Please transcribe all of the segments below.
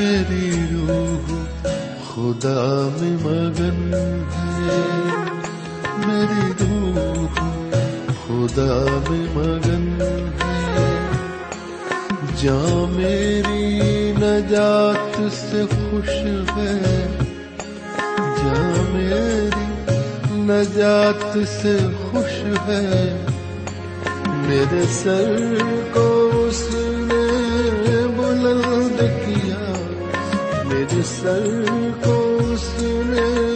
میری روح خدا میں مگن ہے۔ میری روح خدا میں مگن ہے۔ جاں میری نجات سے خوش ہے۔ جاں میری نجات سے خوش ہے۔ میرے سر کو میرے سر کو اس نے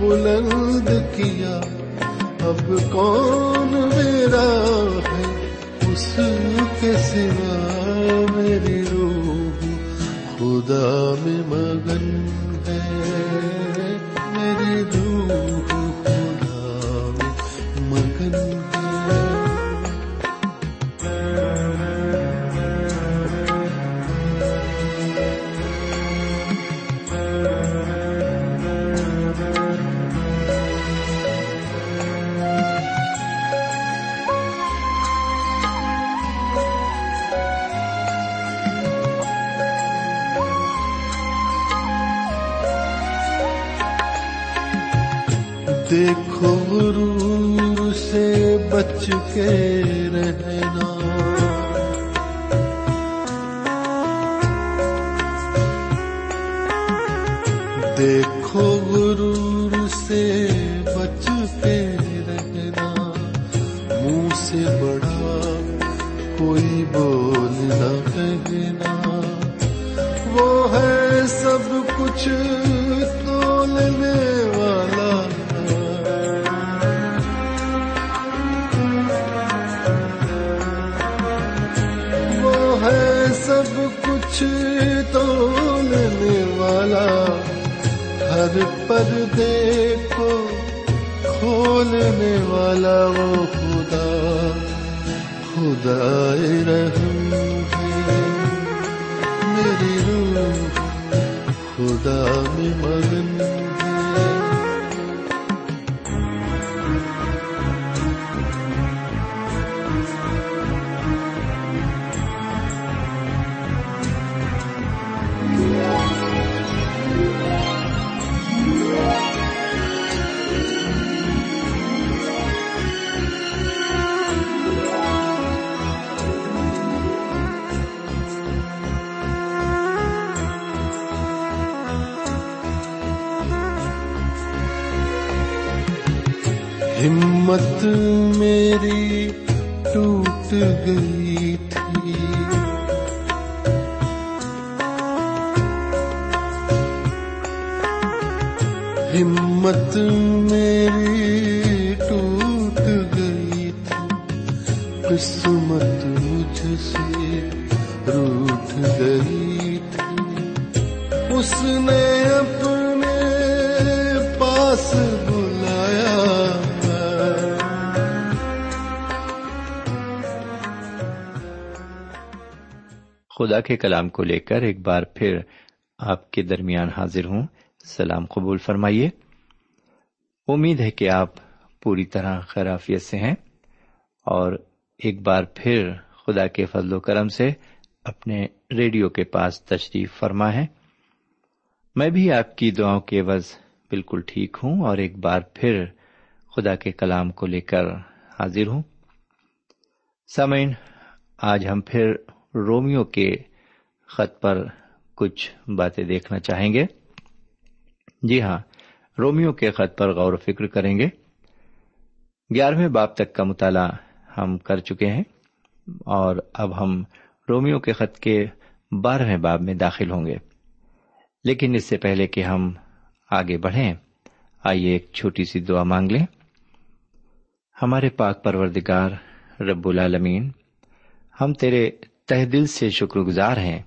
بلند کیا۔ اب کون میرا ہے؟ اس کے سوا میری روح خدا میں مگن وہ ہے سب کچھ تولنے والا وہ ہے سب کچھ تولنے والا ہر پردے کو کھولنے والا وہ خدا خدا رحم۔ خدا میں مگن قسمت میری ٹوٹ گئی تھی۔ ہمت میری ٹوٹ گئی تھی۔ قسمت مجھ سے روٹ گئی تھی۔ اس نے خدا کے کلام کو لے کر ایک بار پھر آپ کے درمیان حاضر ہوں۔ سلام قبول فرمائیے۔ امید ہے کہ آپ پوری طرح خرافیت سے ہیں اور ایک بار پھر خدا کے فضل و کرم سے اپنے ریڈیو کے پاس تشریف فرما ہے۔ میں بھی آپ کی دعاؤں کے عوض بالکل ٹھیک ہوں اور ایک بار پھر خدا کے کلام کو لے کر حاضر ہوں۔ سامعین، آج ہم پھر رومیو کے خط پر کچھ باتیں دیکھنا چاہیں گے۔ جی ہاں رومیو کے خط پر غور و فکر کریں گے۔ گیارہویں باپ تک کا مطالعہ ہم کر چکے ہیں اور اب ہم رومیو کے خط کے بارہویں باب میں داخل ہوں گے۔ لیکن اس سے پہلے کہ ہم آگے بڑھیں، آئیے ایک چھوٹی سی دعا مانگ لیں۔ ہمارے پاک پروردگار رب العالمین، ہم تیرے تہ دل سے شکر گزار ہیں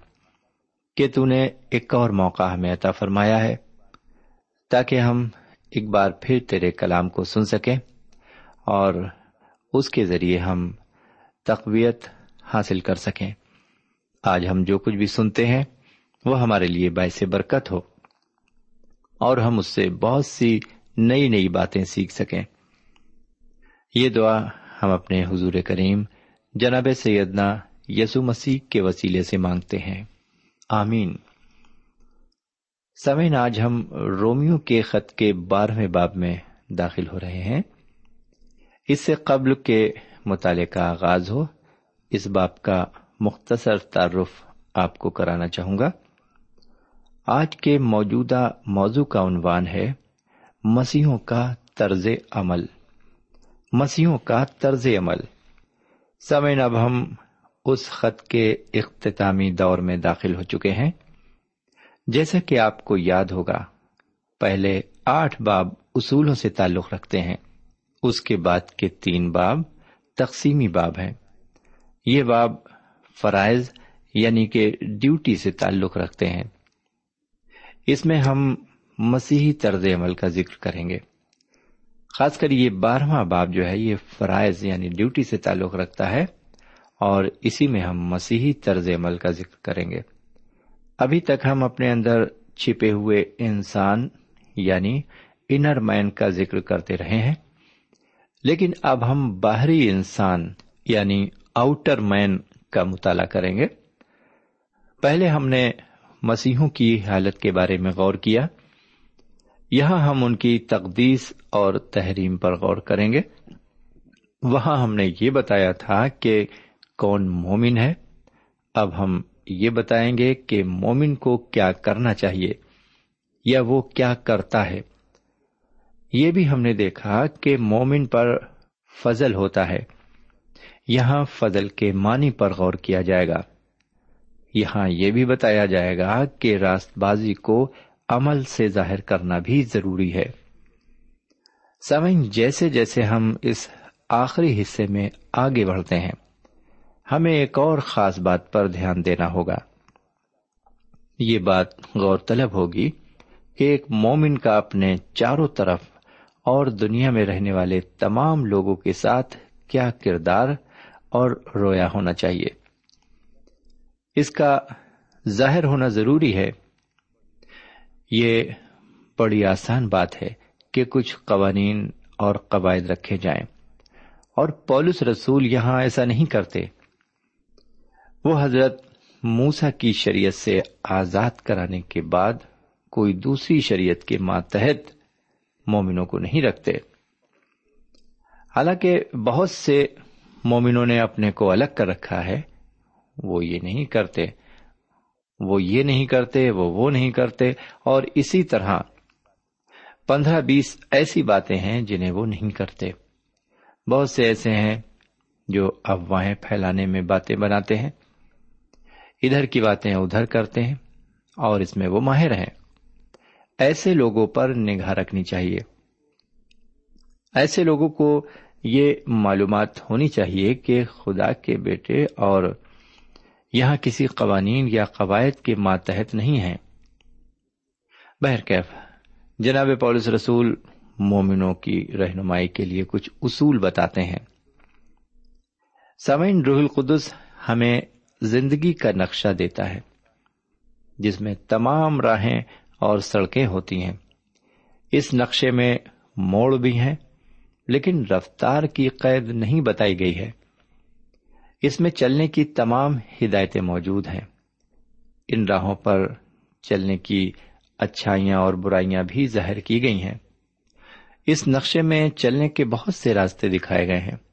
کہ تو نے ایک اور موقع ہمیں عطا فرمایا ہے تاکہ ہم ایک بار پھر تیرے کلام کو سن سکیں اور اس کے ذریعے ہم تقویت حاصل کر سکیں۔ آج ہم جو کچھ بھی سنتے ہیں، وہ ہمارے لیے باعث برکت ہو اور ہم اس سے بہت سی نئی نئی باتیں سیکھ سکیں۔ یہ دعا ہم اپنے حضور کریم جناب سیدنا یسو مسیح کے وسیلے سے مانگتے ہیں۔ آمین۔ سمین آج ہم رومیو کے خط کے بارہویں باب میں داخل ہو رہے ہیں۔ اس سے قبل کے مطالعے کا آغاز ہو، اس باب کا مختصر تعارف آپ کو کرانا چاہوں گا۔ آج کے موجودہ موضوع کا عنوان ہے، مسیحوں کا طرز عمل۔ مسیحوں کا طرز عمل۔ سمین اب ہم اس خط کے اختتامی دور میں داخل ہو چکے ہیں۔ جیسا کہ آپ کو یاد ہوگا، پہلے آٹھ باب اصولوں سے تعلق رکھتے ہیں۔ اس کے بعد کے تین باب تقسیمی باب ہیں۔ یہ باب فرائض یعنی کہ ڈیوٹی سے تعلق رکھتے ہیں۔ اس میں ہم مسیحی طرز عمل کا ذکر کریں گے۔ خاص کر یہ بارہواں باب جو ہے، یہ فرائض یعنی ڈیوٹی سے تعلق رکھتا ہے۔ اور اسی میں ہم مسیحی طرز عمل کا ذکر کریں گے۔ ابھی تک ہم اپنے اندر چھپے ہوئے انسان یعنی انر مین کا ذکر کرتے رہے ہیں، لیکن اب ہم باہری انسان یعنی آؤٹر مین کا مطالعہ کریں گے۔ پہلے ہم نے مسیحوں کی حالت کے بارے میں غور کیا۔ یہاں ہم ان کی تقدیس اور تحریم پر غور کریں گے۔ وہاں ہم نے یہ بتایا تھا کہ کون مومن ہے؟ اب ہم یہ بتائیں گے کہ مومن کو کیا کرنا چاہیے یا وہ کیا کرتا ہے۔ یہ بھی ہم نے دیکھا کہ مومن پر فضل ہوتا ہے۔ یہاں فضل کے معنی پر غور کیا جائے گا۔ یہاں یہ بھی بتایا جائے گا کہ راست بازی کو عمل سے ظاہر کرنا بھی ضروری ہے۔ سمن جیسے جیسے ہم اس آخری حصے میں آگے بڑھتے ہیں۔ ہمیں ایک اور خاص بات پر دھیان دینا ہوگا۔ یہ بات غور طلب ہوگی کہ ایک مومن کا اپنے چاروں طرف اور دنیا میں رہنے والے تمام لوگوں کے ساتھ کیا کردار اور رویا ہونا چاہیے۔ اس کا ظاہر ہونا ضروری ہے۔ یہ بڑی آسان بات ہے کہ کچھ قوانین اور قواعد رکھے جائیں اور پولس رسول یہاں ایسا نہیں کرتے۔ وہ حضرت موسا کی شریعت سے آزاد کرانے کے بعد کوئی دوسری شریعت کے ماتحت مومنوں کو نہیں رکھتے۔ حالانکہ بہت سے مومنوں نے اپنے کو الگ کر رکھا ہے، وہ یہ نہیں کرتے۔ وہ یہ نہیں کرتے، وہ وہ نہیں کرتے۔ اور اسی طرح پندرہ بیس ایسی باتیں ہیں جنہیں وہ نہیں کرتے۔ بہت سے ایسے ہیں جو افواہیں پھیلانے میں باتیں بناتے ہیں۔ ادھر کی باتیں ادھر کرتے ہیں اور اس میں وہ ماہر ہیں۔ ایسے لوگوں پر نگاہ رکھنی چاہیے۔ ایسے لوگوں کو یہ معلومات ہونی چاہیے کہ خدا کے بیٹے اور یہاں کسی قوانین یا قواعد کے ماتحت نہیں ہیں۔ بہرکیف جناب پولس رسول مومنوں کی رہنمائی کے لیے کچھ اصول بتاتے ہیں۔ سمعین روح القدس ہمیں زندگی کا نقشہ دیتا ہے، جس میں تمام راہیں اور سڑکیں ہوتی ہیں۔ اس نقشے میں موڑ بھی ہیں، لیکن رفتار کی قید نہیں بتائی گئی ہے۔ اس میں چلنے کی تمام ہدایتیں موجود ہیں۔ ان راہوں پر چلنے کی اچھائیاں اور برائیاں بھی ظاہر کی گئی ہیں۔ اس نقشے میں چلنے کے بہت سے راستے دکھائے گئے ہیں۔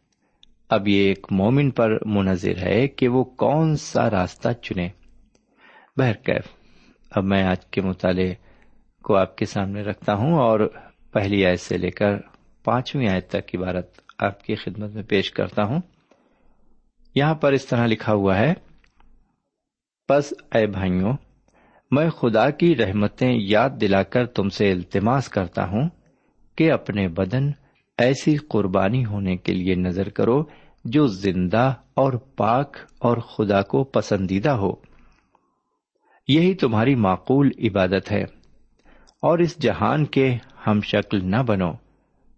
اب یہ ایک مومن پر منظر ہے کہ وہ کون سا راستہ چنے۔ بہرکیف اب میں آج کے مطالعے کو آپ کے سامنے رکھتا ہوں اور پہلی آیت سے لے کر پانچویں آیت تک عبارت آپ کی خدمت میں پیش کرتا ہوں۔ یہاں پر اس طرح لکھا ہوا ہے، پس اے بھائیوں، میں خدا کی رحمتیں یاد دلا کر تم سے التماس کرتا ہوں کہ اپنے بدن ایسی قربانی ہونے کے لیے نظر کرو جو زندہ اور پاک اور خدا کو پسندیدہ ہو۔ یہی تمہاری معقول عبادت ہے۔ اور اس جہان کے ہم شکل نہ بنو،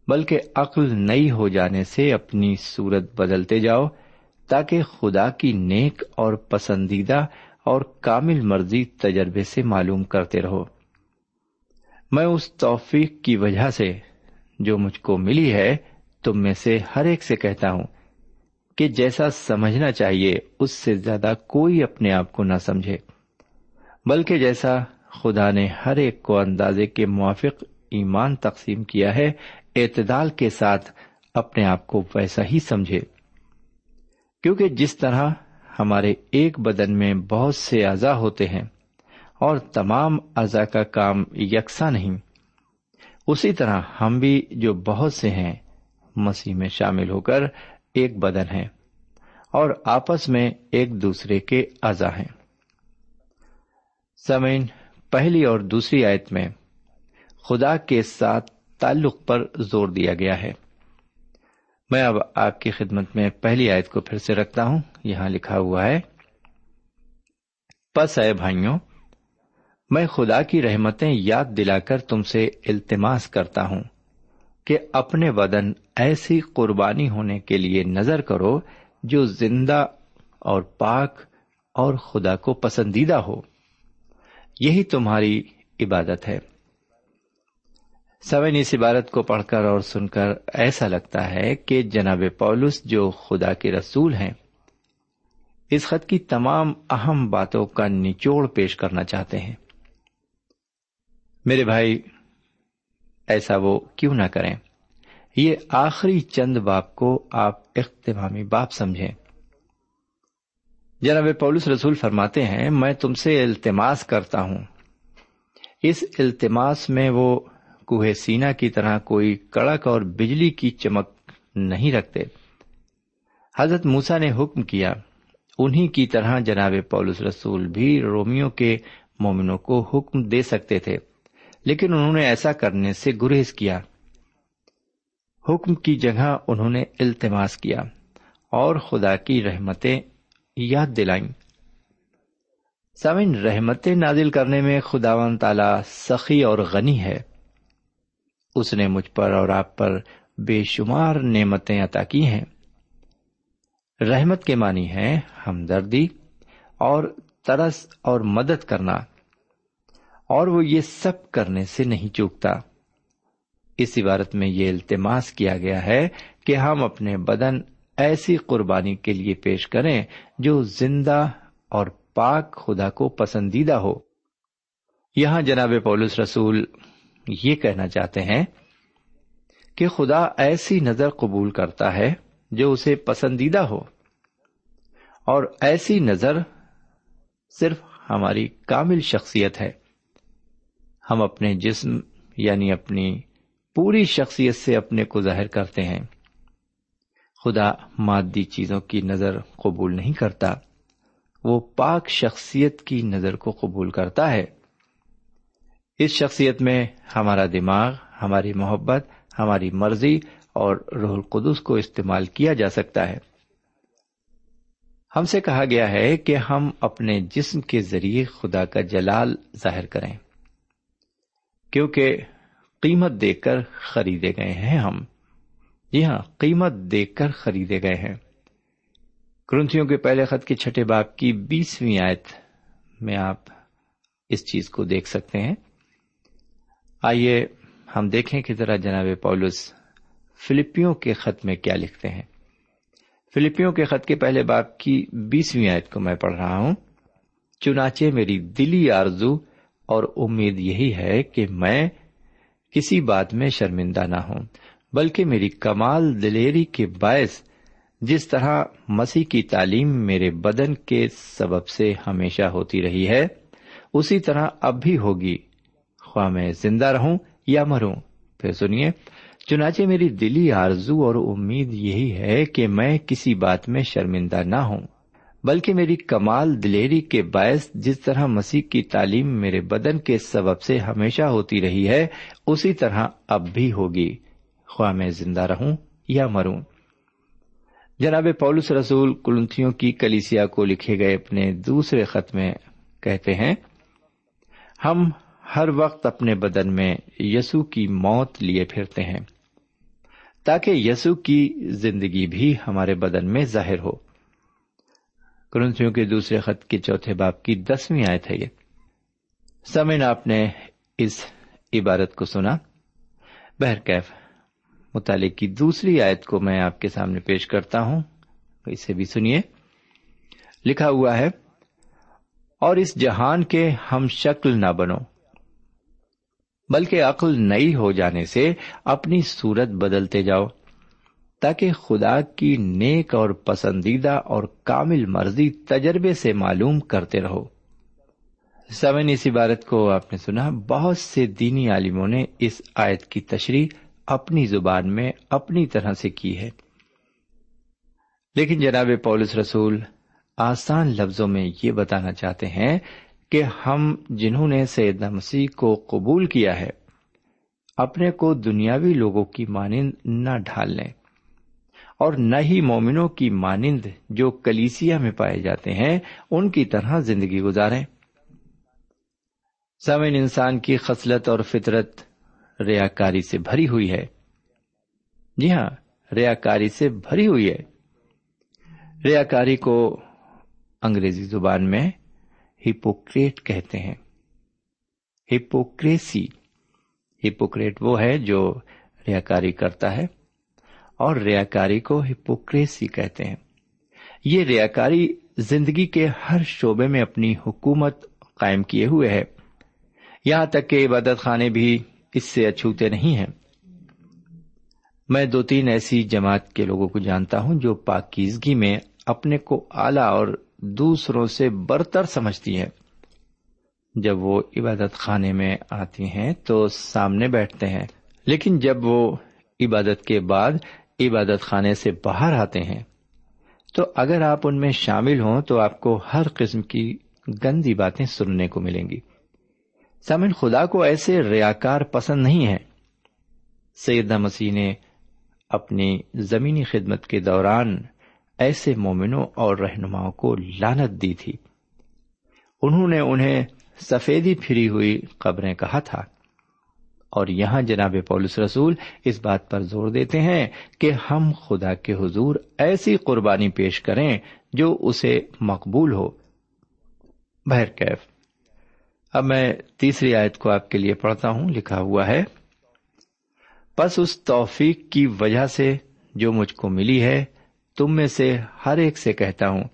بلکہ عقل نئی ہو جانے سے اپنی صورت بدلتے جاؤ، تاکہ خدا کی نیک اور پسندیدہ اور کامل مرضی تجربے سے معلوم کرتے رہو۔ میں اس توفیق کی وجہ سے جو مجھ کو ملی ہے، تم میں سے ہر ایک سے کہتا ہوں کہ جیسا سمجھنا چاہیے، اس سے زیادہ کوئی اپنے آپ کو نہ سمجھے۔ بلکہ جیسا خدا نے ہر ایک کو اندازے کے موافق ایمان تقسیم کیا ہے، اعتدال کے ساتھ اپنے آپ کو ویسا ہی سمجھے۔ کیونکہ جس طرح ہمارے ایک بدن میں بہت سے اعضا ہوتے ہیں، اور تمام اعضا کا کام یکساں نہیں اسی طرح ہم بھی جو بہت سے ہیں، مسیح میں شامل ہو کر ایک بدن ہیں اور آپس میں ایک دوسرے کے اعضا ہیں۔ سمین پہلی اور دوسری آیت میں خدا کے ساتھ تعلق پر زور دیا گیا ہے۔ میں اب آپ کی خدمت میں پہلی آیت کو پھر سے رکھتا ہوں۔ یہاں لکھا ہوا ہے، پس اے بھائیوں میں خدا کی رحمتیں یاد دلا کر تم سے التماس کرتا ہوں کہ اپنے بدن ایسی قربانی ہونے کے لیے نظر کرو جو زندہ اور پاک اور خدا کو پسندیدہ ہو۔ یہی تمہاری عبادت ہے۔ سوین اس عبارت کو پڑھ کر اور سن کر ایسا لگتا ہے کہ جناب پولس جو خدا کے رسول ہیں، اس خط کی تمام اہم باتوں کا نچوڑ پیش کرنا چاہتے ہیں۔ میرے بھائی، ایسا وہ کیوں نہ کریں؟ یہ آخری چند باپ کو آپ اختمامی باپ سمجھیں۔ جناب پولس رسول فرماتے ہیں، میں تم سے التماس کرتا ہوں۔ اس التماس میں وہ کوہ سینا کی طرح کوئی کڑک اور بجلی کی چمک نہیں رکھتے۔ حضرت موسا نے حکم کیا، انہی کی طرح جناب پولس رسول بھی رومیو کے مومنوں کو حکم دے سکتے تھے۔ لیکن انہوں نے ایسا کرنے سے گریز کیا۔ حکم کی جگہ انہوں نے التماس کیا اور خدا کی رحمتیں یاد دلائیں۔ سامن رحمتیں نازل کرنے میں خدا و تعالی سخی اور غنی ہے۔ اس نے مجھ پر اور آپ پر بے شمار نعمتیں عطا کی ہیں۔ رحمت کے معنی ہے ہمدردی اور ترس اور مدد کرنا۔ اور وہ یہ سب کرنے سے نہیں چوکتا۔ اس عبارت میں یہ التماس کیا گیا ہے کہ ہم اپنے بدن ایسی قربانی کے لیے پیش کریں جو زندہ اور پاک خدا کو پسندیدہ ہو۔ یہاں جناب پولس رسول یہ کہنا چاہتے ہیں کہ خدا ایسی نظر قبول کرتا ہے جو اسے پسندیدہ ہو۔ اور ایسی نظر صرف ہماری کامل شخصیت ہے۔ ہم اپنے جسم یعنی اپنی پوری شخصیت سے اپنے کو ظاہر کرتے ہیں۔ خدا مادی چیزوں کی نظر قبول نہیں کرتا۔ وہ پاک شخصیت کی نظر کو قبول کرتا ہے۔ اس شخصیت میں ہمارا دماغ، ہماری محبت، ہماری مرضی اور روح القدس کو استعمال کیا جا سکتا ہے۔ ہم سے کہا گیا ہے کہ ہم اپنے جسم کے ذریعے خدا کا جلال ظاہر کریں۔ کیونکہ قیمت دے کر خریدے گئے ہیں ہم۔ جی ہاں قیمت دے کر خریدے گئے ہیں۔ کرنتھیوں کے پہلے خط کے چھٹے باپ کی بیسویں آیت میں آپ اس چیز کو دیکھ سکتے ہیں۔ آئیے ہم دیکھیں کہ ذرا جناب پولس فلپیوں کے خط میں کیا لکھتے ہیں۔ فلپیوں کے خط کے پہلے باپ کی بیسویں آیت کو میں پڑھ رہا ہوں۔ چنانچہ میری دلی آرزو اور امید یہی ہے کہ میں کسی بات میں شرمندہ نہ ہوں، بلکہ میری کمال دلیری کے باعث جس طرح مسیح کی تعلیم میرے بدن کے سبب سے ہمیشہ ہوتی رہی ہے، اسی طرح اب بھی ہوگی۔ خواہ میں زندہ رہوں یا مروں۔ پھر سنیے، چنانچہ میری دلی آرزو اور امید یہی ہے کہ میں کسی بات میں شرمندہ نہ ہوں۔ بلکہ میری کمال دلیری کے باعث جس طرح مسیح کی تعلیم میرے بدن کے سبب سے ہمیشہ ہوتی رہی ہے، اسی طرح اب بھی ہوگی۔ خواہ میں زندہ رہوں یا مروں۔ جناب پولس رسول کلنتھیوں کی کلیسیا کو لکھے گئے اپنے دوسرے خط میں کہتے ہیں، ہم ہر وقت اپنے بدن میں یسو کی موت لیے پھرتے ہیں، تاکہ یسو کی زندگی بھی ہمارے بدن میں ظاہر ہو۔ کرنسیوں کے دوسرے خط کے چوتھے باپ کی دسویں آیت ہے یہ۔ سمن آپ نے اس عبارت کو سنا۔ بہرکیف مطالعے کی دوسری آیت کو میں آپ کے سامنے پیش کرتا ہوں۔ اسے بھی سنیے۔ لکھا ہوا ہے، اور اس جہان کے ہم شکل نہ بنو، بلکہ عقل نئی ہو جانے سے اپنی صورت بدلتے جاؤ۔ تاکہ خدا کی نیک اور پسندیدہ اور کامل مرضی تجربے سے معلوم کرتے رہو۔ سمن اس عبارت کو آپ نے سنا، بہت سے دینی عالموں نے اس آیت کی تشریح اپنی زبان میں اپنی طرح سے کی ہے۔ لیکن جناب پولس رسول آسان لفظوں میں یہ بتانا چاہتے ہیں کہ ہم جنہوں نے سید مسیح کو قبول کیا ہے، اپنے کو دنیاوی لوگوں کی مانند نہ ڈھال لیں۔ اور نہ ہی مومنوں کی مانند جو کلیسیا میں پائے جاتے ہیں، ان کی طرح زندگی گزاریں۔ سمن انسان کی خصلت اور فطرت ریا کاری سے بھری ہوئی ہے۔ جی ہاں ریا کاری سے بھری ہوئی ہے۔ ریا کاری کو انگریزی زبان میں ہپوکریٹ کہتے ہیں۔ ہپوکریسی۔ ہپوکریٹ وہ ہے جو ریاکاری کرتا ہے۔ اور ریاکاری کو ہپوکریسی کہتے ہیں۔ یہ ریاکاری زندگی کے ہر شعبے میں اپنی حکومت قائم کیے ہوئے ہے۔ یہاں تک کہ عبادت خانے بھی اس سے اچھوتے نہیں ہیں۔ میں دو تین ایسی جماعت کے لوگوں کو جانتا ہوں جو پاکیزگی میں اپنے کو اعلی اور دوسروں سے برتر سمجھتی ہیں۔ جب وہ عبادت خانے میں آتی ہیں تو سامنے بیٹھتے ہیں۔ لیکن جب وہ عبادت کے بعد عبادت خانے سے باہر آتے ہیں، تو اگر آپ ان میں شامل ہوں تو آپ کو ہر قسم کی گندی باتیں سننے کو ملیں گی۔ سمن خدا کو ایسے ریاکار پسند نہیں ہے سید مسیح نے اپنی زمینی خدمت کے دوران ایسے مومنوں اور رہنماؤں کو لانت دی تھی۔ انہوں نے انہیں سفیدی پھری ہوئی قبریں کہا تھا۔ اور یہاں جناب پولس رسول اس بات پر زور دیتے ہیں کہ ہم خدا کے حضور ایسی قربانی پیش کریں جو اسے مقبول ہو۔ بہرکیف اب میں تیسری آیت کو آپ کے لیے پڑھتا ہوں، لکھا ہوا ہے بس اس توفیق کی وجہ سے جو مجھ کو ملی ہے، تم میں سے ہر ایک سے کہتا ہوں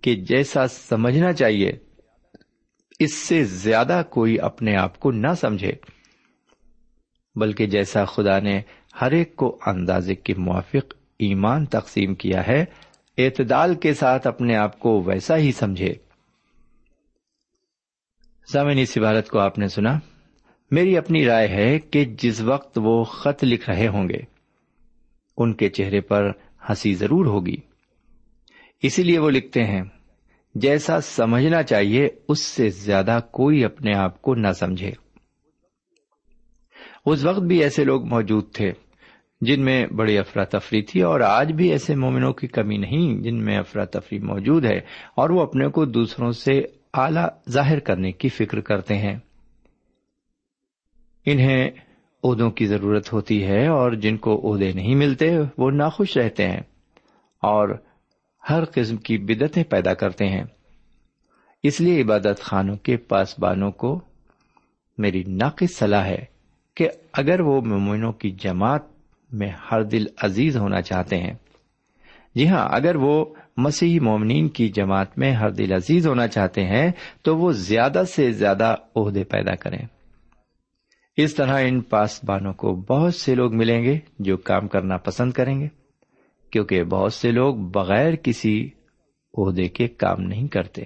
کہ جیسا سمجھنا چاہیے، اس سے زیادہ کوئی اپنے آپ کو نہ سمجھے۔ بلکہ جیسا خدا نے ہر ایک کو اندازے کے موافق ایمان تقسیم کیا ہے، اعتدال کے ساتھ اپنے آپ کو ویسا ہی سمجھے۔ اس عبارت کو آپ نے سنا۔ میری اپنی رائے ہے کہ جس وقت وہ خط لکھ رہے ہوں گے، ان کے چہرے پر ہنسی ضرور ہوگی۔ اسی لیے وہ لکھتے ہیں، جیسا سمجھنا چاہیے، اس سے زیادہ کوئی اپنے آپ کو نہ سمجھے۔ اس وقت بھی ایسے لوگ موجود تھے جن میں بڑی افراتفری تھی اور آج بھی ایسے مومنوں کی کمی نہیں جن میں افراتفری موجود ہے اور وہ اپنے کو دوسروں سے اعلی ظاہر کرنے کی فکر کرتے ہیں۔ انہیں عہدوں کی ضرورت ہوتی ہے اور جن کو عہدے نہیں ملتے وہ ناخوش رہتے ہیں اور ہر قسم کی بدتیں پیدا کرتے ہیں۔ اس لیے عبادت خانوں کے پاسبانوں کو میری ناقص صلاح ہے۔ کہ اگر وہ مومنوں کی جماعت میں ہر دل عزیز ہونا چاہتے ہیں جی ہاں اگر وہ مسیحی مومنین کی جماعت میں ہر دل عزیز ہونا چاہتے ہیں، تو وہ زیادہ سے زیادہ عہدے پیدا کریں۔ اس طرح ان پاسبانوں کو بہت سے لوگ ملیں گے جو کام کرنا پسند کریں گے، کیونکہ بہت سے لوگ بغیر کسی عہدے کے کام نہیں کرتے۔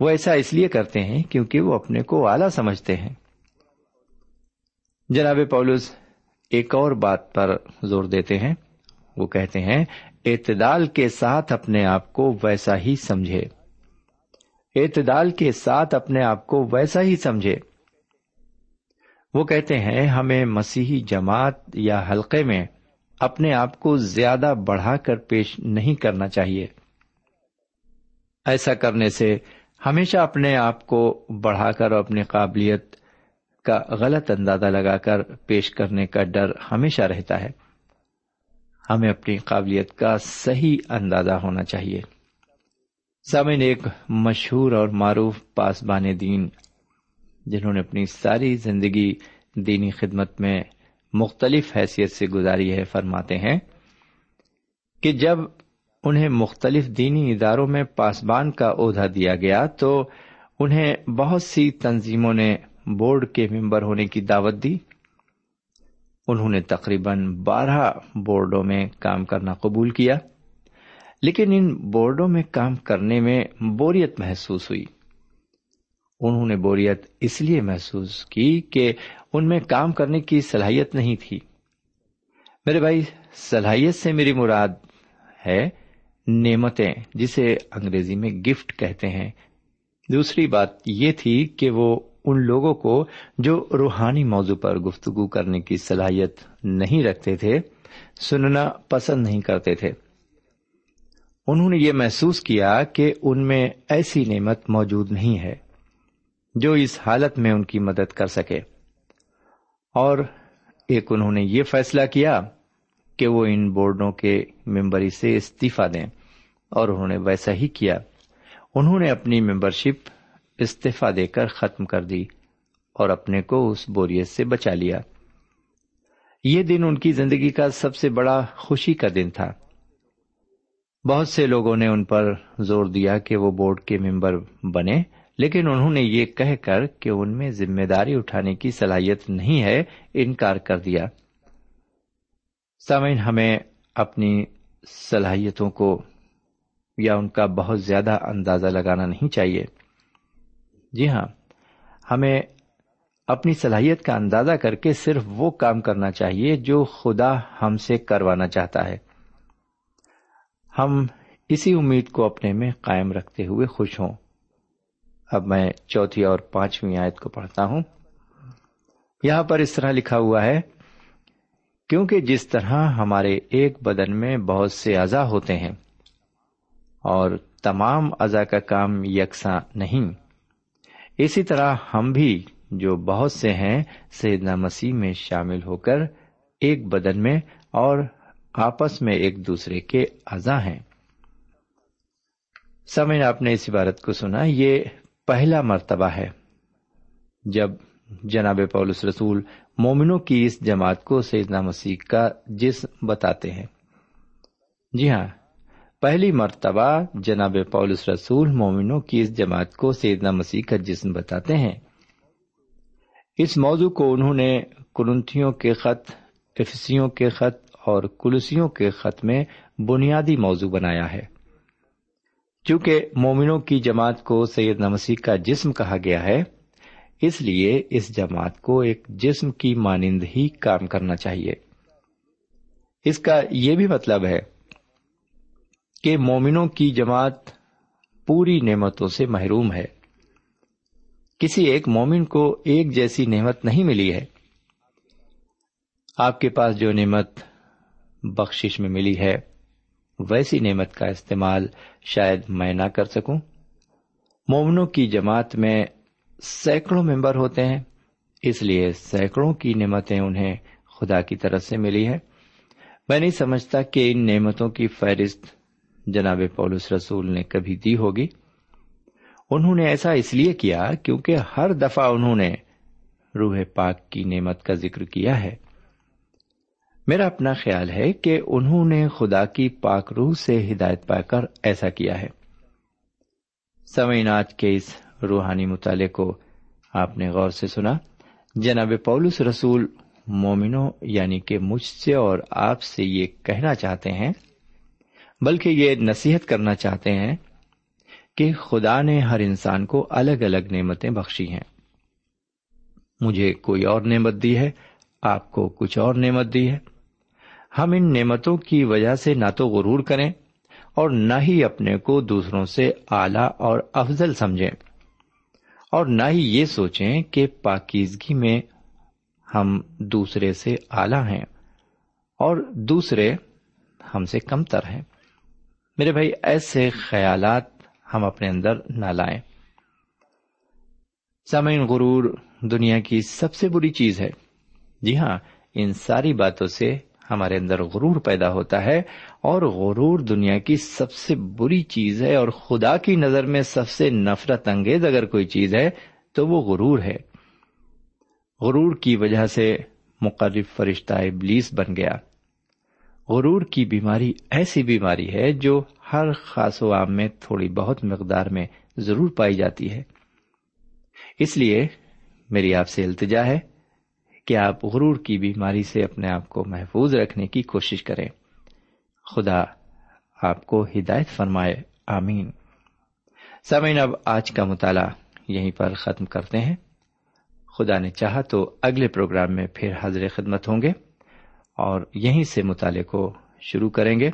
وہ ایسا اس لیے کرتے ہیں کیونکہ وہ اپنے کو اعلی سمجھتے ہیں۔ جناب پولس، ایک اور بات پر زور دیتے ہیں۔ وہ کہتے ہیں، اعتدال کے ساتھ اپنے آپ کو ویسا ہی سمجھے۔ اعتدال کے ساتھ اپنے آپ کو ویسا ہی سمجھے۔ وہ کہتے ہیں، ہمیں مسیحی جماعت یا حلقے میں اپنے آپ کو زیادہ بڑھا کر پیش نہیں کرنا چاہیے۔ ایسا کرنے سے ہمیشہ اپنے آپ کو بڑھا کر اپنی قابلیت کا غلط اندازہ لگا کر پیش کرنے کا ڈر ہمیشہ رہتا ہے۔ ہمیں اپنی قابلیت کا صحیح اندازہ ہونا چاہیے۔ سامن ایک مشہور اور معروف پاسبان دین، جنہوں نے اپنی ساری زندگی دینی خدمت میں مختلف حیثیت سے گزاری ہے، فرماتے ہیں کہ جب انہیں مختلف دینی اداروں میں پاسبان کا عہدہ دیا گیا تو انہیں بہت سی تنظیموں نے بورڈ کے ممبر ہونے کی دعوت دی۔ انہوں نے تقریباً بارہ بورڈوں میں کام کرنا قبول کیا، لیکن ان بورڈوں میں کام کرنے میں بوریت محسوس ہوئی۔ انہوں نے بوریت اس لیے محسوس کی کہ ان میں کام کرنے کی صلاحیت نہیں تھی۔ میرے بھائی، صلاحیت سے میری مراد ہے نعمتیں، جسے انگریزی میں گفٹ کہتے ہیں۔ دوسری بات یہ تھی کہ وہ ان لوگوں کو جو روحانی موضوع پر گفتگو کرنے کی صلاحیت نہیں رکھتے تھے، سننا پسند نہیں کرتے تھے۔ انہوں نے یہ محسوس کیا کہ ان میں ایسی نعمت موجود نہیں ہے جو اس حالت میں ان کی مدد کر سکے۔ اور ایک انہوں نے یہ فیصلہ کیا کہ وہ ان بورڈوں کے ممبری سے استعفی دیں، اور انہوں نے ویسا ہی کیا۔ انہوں نے اپنی ممبرشپ استعفی دے کر ختم کر دی اور اپنے کو اس بوریت سے بچا لیا۔ یہ دن ان کی زندگی کا سب سے بڑا خوشی کا دن تھا۔ بہت سے لوگوں نے ان پر زور دیا کہ وہ بورڈ کے ممبر بنے، لیکن انہوں نے یہ کہہ کر کہ ان میں ذمہ داری اٹھانے کی صلاحیت نہیں ہے، انکار کر دیا۔ سامعین، ہمیں اپنی صلاحیتوں کو یا ان کا بہت زیادہ اندازہ لگانا نہیں چاہیے۔ جی ہاں ہمیں اپنی صلاحیت کا اندازہ کر کے صرف وہ کام کرنا چاہیے جو خدا ہم سے کروانا چاہتا ہے۔ ہم اسی امید کو اپنے میں قائم رکھتے ہوئے خوش ہوں۔ اب میں چوتھی اور پانچویں آیت کو پڑھتا ہوں۔ یہاں پر اس طرح لکھا ہوا ہے، کیونکہ جس طرح ہمارے ایک بدن میں بہت سے اعضا ہوتے ہیں اور تمام اعضا کا کام یکساں نہیں اسی طرح ہم بھی جو بہت سے ہیں، سیدنا مسیح میں شامل ہو کر ایک بدن میں اور آپس میں ایک دوسرے کے اعضا ہیں۔ سمے آپ نے اس عبارت کو سنا، یہ پہلا مرتبہ ہے۔ جب جناب پولس رسول مومنوں کی اس جماعت کو سیدنا مسیح کا جسم بتاتے ہیں۔ جی ہاں پہلی مرتبہ جناب پولس رسول مومنوں کی اس جماعت کو سیدنا مسیح کا جسم بتاتے ہیں۔ اس موضوع کو انہوں نے کنتھیوں کے خط افسیوں کے خط اور کلسیوں کے خط میں بنیادی موضوع بنایا ہے۔ چونکہ مومنوں کی جماعت کو سید نمسی کا جسم کہا گیا ہے، اس لیے اس جماعت کو ایک جسم کی مانند ہی کام کرنا چاہیے۔ اس کا یہ بھی مطلب ہے کہ مومنوں کی جماعت پوری نعمتوں سے محروم ہے۔ کسی ایک مومن کو ایک جیسی نعمت نہیں ملی ہے۔ آپ کے پاس جو نعمت بخشش میں ملی ہے، ویسی نعمت کا استعمال شاید میں نہ کر سکوں۔ مومنوں کی جماعت میں سینکڑوں ممبر ہوتے ہیں، اس لیے سینکڑوں کی نعمتیں انہیں خدا کی طرف سے ملی ہے میں نہیں سمجھتا کہ ان نعمتوں کی فہرست جناب پولس رسول نے کبھی دی ہوگی۔ انہوں نے ایسا اس لیے کیا کیونکہ ہر دفعہ انہوں نے روح پاک کی نعمت کا ذکر کیا ہے۔ میرا اپنا خیال ہے کہ انہوں نے خدا کی پاک روح سے ہدایت پا کر ایسا کیا ہے۔ سمعینات کے اس روحانی مطالعے کو آپ نے غور سے سنا۔ جناب پولس رسول مومنوں یعنی کہ مجھ سے اور آپ سے یہ کہنا چاہتے ہیں بلکہ یہ نصیحت کرنا چاہتے ہیں کہ خدا نے ہر انسان کو الگ الگ نعمتیں بخشی ہیں۔ مجھے کوئی اور نعمت دی ہے، آپ کو کچھ اور نعمت دی ہے۔ ہم ان نعمتوں کی وجہ سے نہ تو غرور کریں اور نہ ہی اپنے کو دوسروں سے اعلی اور افضل سمجھیں۔ اور نہ ہی یہ سوچیں کہ پاکیزگی میں ہم دوسرے سے اعلی ہیں اور دوسرے ہم سے کم تر ہیں۔ میرے بھائی، ایسے خیالات ہم اپنے اندر نہ لائیں۔ سمعین غرور دنیا کی سب سے بری چیز ہے۔ جی ہاں ان ساری باتوں سے ہمارے اندر غرور پیدا ہوتا ہے اور غرور دنیا کی سب سے بری چیز ہے اور خدا کی نظر میں سب سے نفرت انگیز اگر کوئی چیز ہے تو وہ غرور ہے۔ غرور کی وجہ سے مقرب فرشتہ ابلیس بن گیا۔ غرور کی بیماری ایسی بیماری ہے جو ہر خاص و عام میں تھوڑی بہت مقدار میں ضرور پائی جاتی ہے۔ اس لیے میری آپ سے التجا ہے کہ آپ غرور کی بیماری سے اپنے آپ کو محفوظ رکھنے کی کوشش کریں۔ خدا آپ کو ہدایت فرمائے۔ آمین۔ سمین اب آج کا مطالعہ یہیں پر ختم کرتے ہیں۔ خدا نے چاہا تو اگلے پروگرام میں پھر حضر خدمت ہوں گے۔ اور یہیں سے مطالعے کو شروع کریں گے۔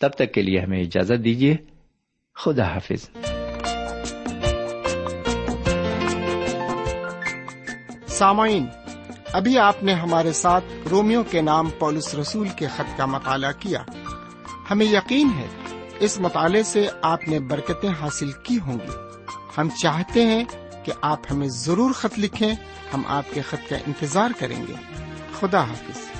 تب تک کے لیے ہمیں اجازت دیجیے خدا حافظ۔ سامعین، ابھی آپ نے ہمارے ساتھ رومیو کے نام پولس رسول کے خط کا مطالعہ کیا۔ ہمیں یقین ہے، اس مطالعے سے آپ نے برکتیں حاصل کی ہوں گی۔ ہم چاہتے ہیں کہ آپ ہمیں ضرور خط لکھیں، ہم آپ کے خط کا انتظار کریں گے۔ خدا حافظ۔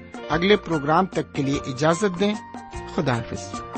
اگلے پروگرام تک کے لیے اجازت دیں۔ خدا حافظ۔